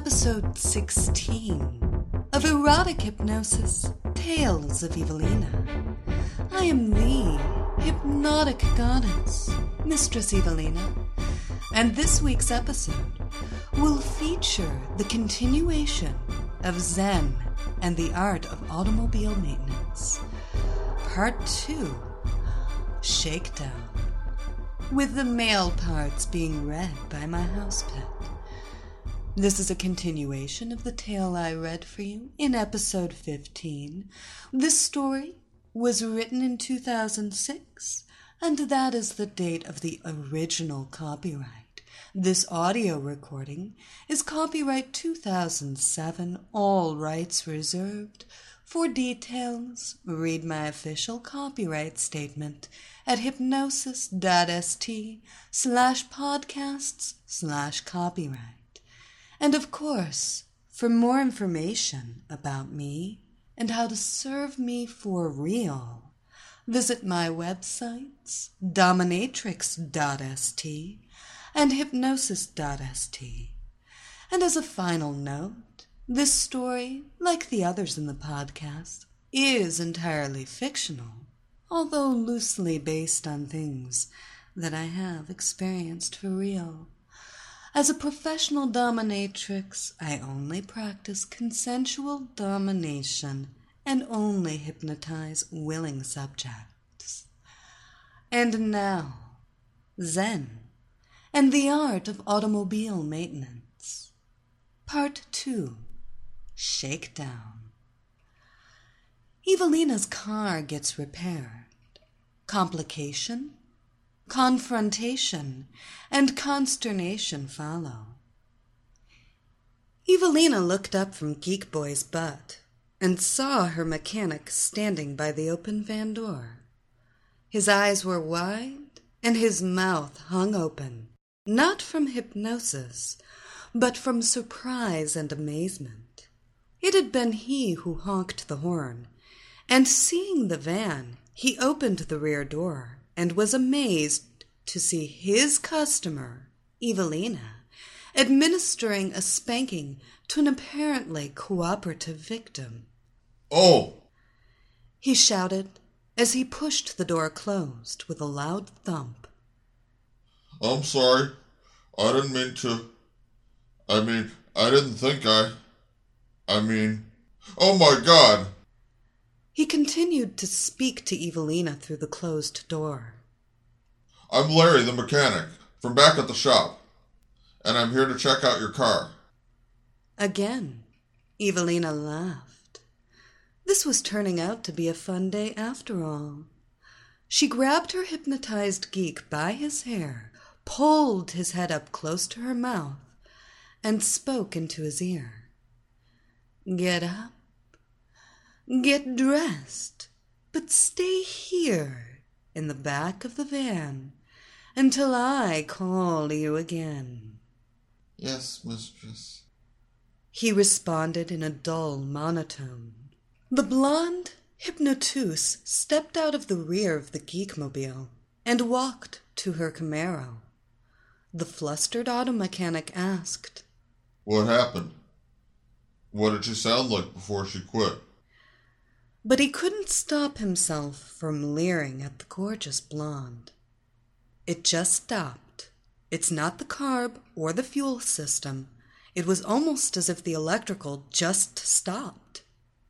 Episode 16 of Erotic Hypnosis Tales of Evilena. I am the hypnotic goddess, Mistress Evilena, and this week's episode will feature the continuation of Zen and the art of automobile maintenance. Part 2 Shakedown, with the male parts being read by my house pet. This is a continuation of the tale I read for you in episode 15. This story was written in 2006, and that is the date of the original copyright. This audio recording is copyright 2007, all rights reserved. For details, read my official copyright statement at hypnosis.st slash podcasts slash copyright. And of course, for more information about me and how to serve me for real, visit my websites dominatrix.st and hypnosis.st. And as a final note, this story, like the others in the podcast, is entirely fictional, although loosely based on things that I have experienced for real. As a professional dominatrix, I only practice consensual domination and only hypnotize willing subjects. And now, Zen and the art of automobile maintenance. Part 2 Shakedown. Evilena's car gets repaired. Complication, confrontation, and consternation follow. Evilena looked up from Geek Boy's butt and saw her mechanic standing by the open van door. His eyes were wide and his mouth hung open, not from hypnosis, but from surprise and amazement. It had been he who honked the horn, and seeing the van, he opened the rear door and was amazed to see his customer, Evilena, administering a spanking to an apparently cooperative victim. Oh, He shouted as he pushed the door closed with a loud thump. I'm sorry. I didn't mean to. I mean, I didn't think I. I mean, oh my god! He continued to speak to Evilena through the closed door. I'm Larry, the mechanic, from back at the shop, and I'm here to check out your car. Again, Evilena laughed. This was turning out to be a fun day after all. She grabbed her hypnotized geek by his hair, pulled his head up close to her mouth, and spoke into his ear. Get up. Get dressed. But stay here in the back of the van until I call you again. Yes, mistress. He responded in a dull monotone. The blonde hypnotus stepped out of the rear of the geekmobile and walked to her Camaro. The flustered auto mechanic asked, What happened? What did she sound like before she quit? But he couldn't stop himself from leering at the gorgeous blonde. It just stopped. It's not the carb or the fuel system. It was almost as if the electrical just stopped,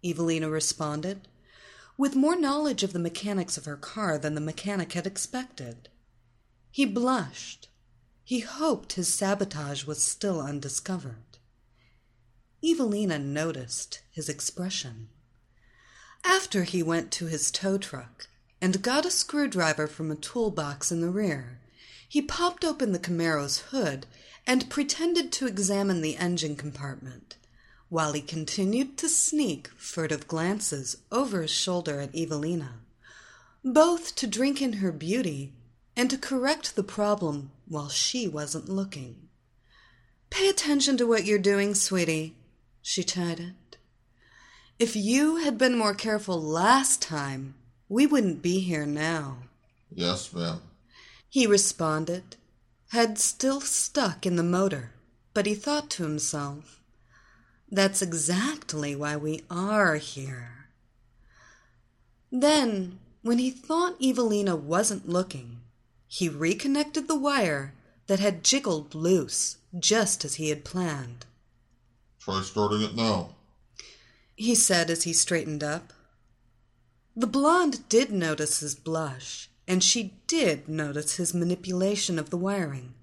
Evilena responded, with more knowledge of the mechanics of her car than the mechanic had expected. He blushed. He hoped his sabotage was still undiscovered. Evilena noticed his expression. After he went to his tow truck and got a screwdriver from a toolbox in the rear, he popped open the Camaro's hood and pretended to examine the engine compartment, while he continued to sneak furtive glances over his shoulder at Evilena, both to drink in her beauty and to correct the problem while she wasn't looking. Pay attention to what you're doing, sweetie, she chided. If you had been more careful last time, we wouldn't be here now. Yes, ma'am. He responded, head still stuck in the motor, but he thought to himself, That's exactly why we are here. Then, when he thought Evilena wasn't looking, he reconnected the wire that had jiggled loose just as he had planned. Try starting it now. He said as he straightened up. The blonde did notice his blush and she did notice his manipulation of the wiring,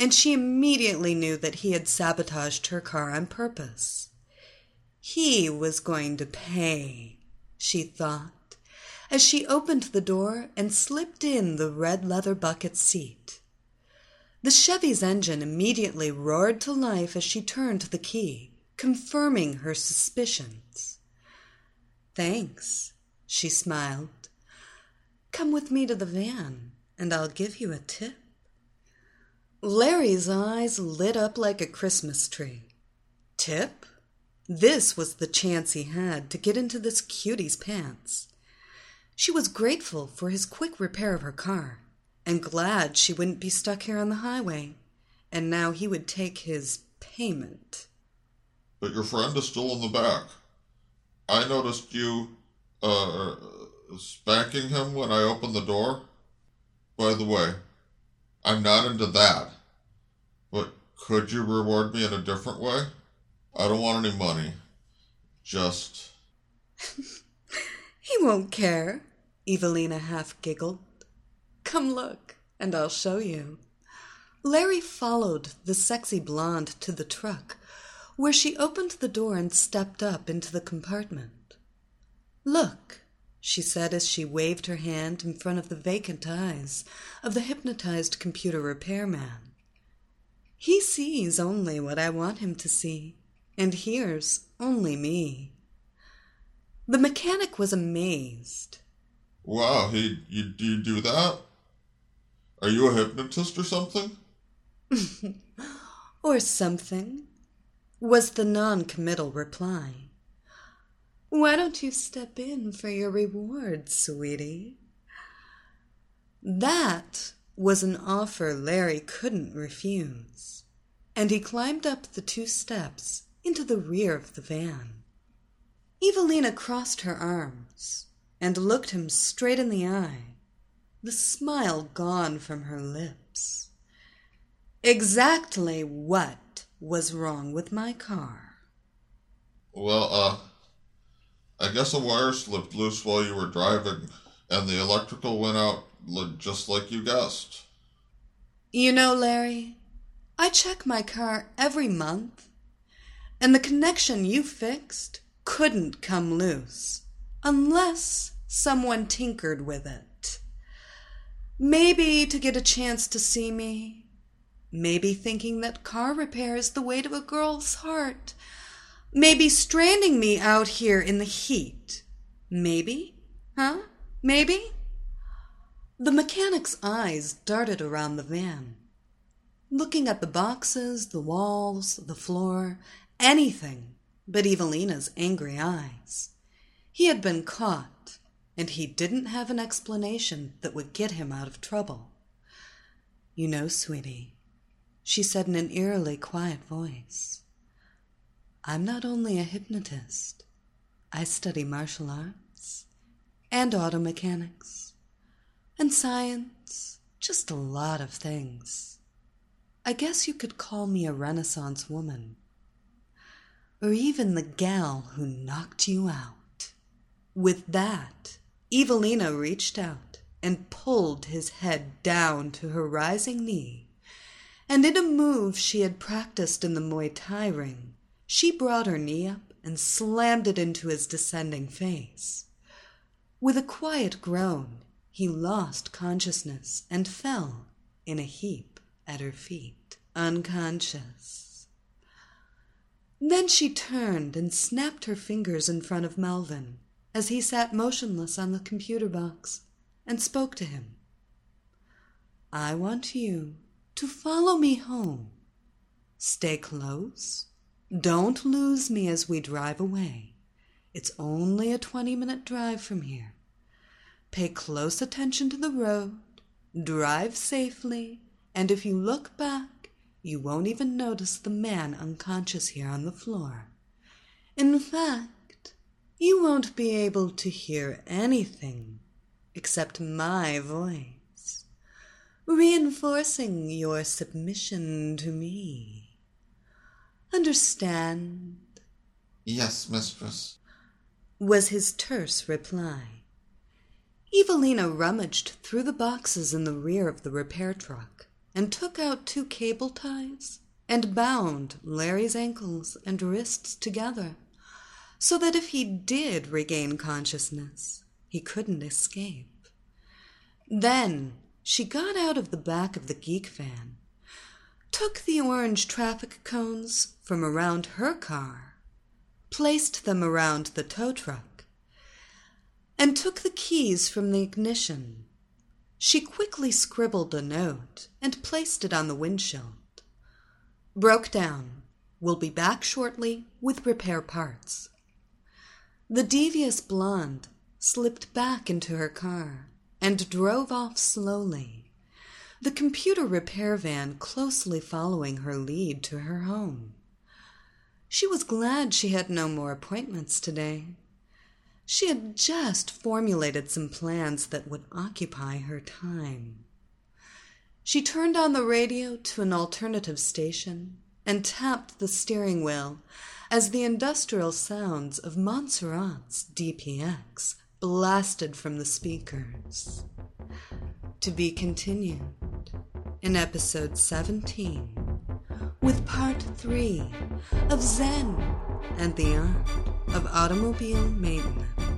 and she immediately knew that he had sabotaged her car on purpose. He was going to pay, she thought, as she opened the door and slipped in the red leather bucket seat. The Chevy's engine immediately roared to life as she turned the key, confirming her suspicions. Thanks, she smiled Come with me to the van, and I'll give you a tip. Larry's eyes lit up like a Christmas tree. Tip? This was the chance he had to get into this cutie's pants. She was grateful for his quick repair of her car, and glad she wouldn't be stuck here on the highway, and now he would take his payment. But your friend is still in the back. I noticed you, uh, spanking him when I opened the door. By the way, I'm not into that. But could you reward me in a different way? I don't want any money. Just. he won't care, Evilena half giggled. Come look, and I'll show you. Larry followed the sexy blonde to the truck, where she opened the door and stepped up into the compartment. Look, she said as she waved her hand in front of the vacant eyes of the hypnotized computer repairman. He sees only what I want him to see, and hears only me. The mechanic was amazed. Wow, he, you, you do that? Are you a hypnotist or something? or something, was the non committal reply. Why don't you step in for your reward, sweetie? That was an offer Larry couldn't refuse, and he climbed up the two steps into the rear of the van. Evilena crossed her arms and looked him straight in the eye, the smile gone from her lips. Exactly what was wrong with my car? Well, uh, I guess a wire slipped loose while you were driving, and the electrical went out just like you guessed. You know, Larry, I check my car every month, and the connection you fixed couldn't come loose unless someone tinkered with it. Maybe to get a chance to see me. Maybe thinking that car repair is the way to a girl's heart Maybe stranding me out here in the heat. Maybe? Huh? Maybe? The mechanic's eyes darted around the van, looking at the boxes, the walls, the floor, anything but Evilena's angry eyes. He had been caught, and he didn't have an explanation that would get him out of trouble. You know, sweetie, she said in an eerily quiet voice. I'm not only a hypnotist, I study martial arts and auto mechanics and science, just a lot of things. I guess you could call me a Renaissance woman, or even the gal who knocked you out. With that, Evilena reached out and pulled his head down to her rising knee, and in a move she had practiced in the Muay Thai ring, she brought her knee up and slammed it into his descending face. With a quiet groan, he lost consciousness and fell in a heap at her feet, unconscious. Then she turned and snapped her fingers in front of Melvin as he sat motionless on the computer box and spoke to him. I want you to follow me home. Stay close. Don't lose me as we drive away. It's only a 20 minute drive from here. Pay close attention to the road, drive safely, and if you look back, you won't even notice the man unconscious here on the floor. In fact, you won't be able to hear anything except my voice, reinforcing your submission to me. Understand? Yes, mistress. was his terse reply. Evilena rummaged through the boxes in the rear of the repair truck and took out two cable ties and bound Larry's ankles and wrists together so that if he did regain consciousness, he couldn't escape. Then she got out of the back of the geek van, took the orange traffic cones from around her car, placed them around the tow truck, and took the keys from the ignition. She quickly scribbled a note and placed it on the windshield. Broke down. Will be back shortly with repair parts. The devious blonde slipped back into her car and drove off slowly, the computer repair van closely following her lead to her home. She was glad she had no more appointments today. She had just formulated some plans that would occupy her time. She turned on the radio to an alternative station and tapped the steering wheel as the industrial sounds of Montserrat's DPX blasted from the speakers. To be continued in episode 17 with part 3 of Zen and the Art of Automobile Maintenance.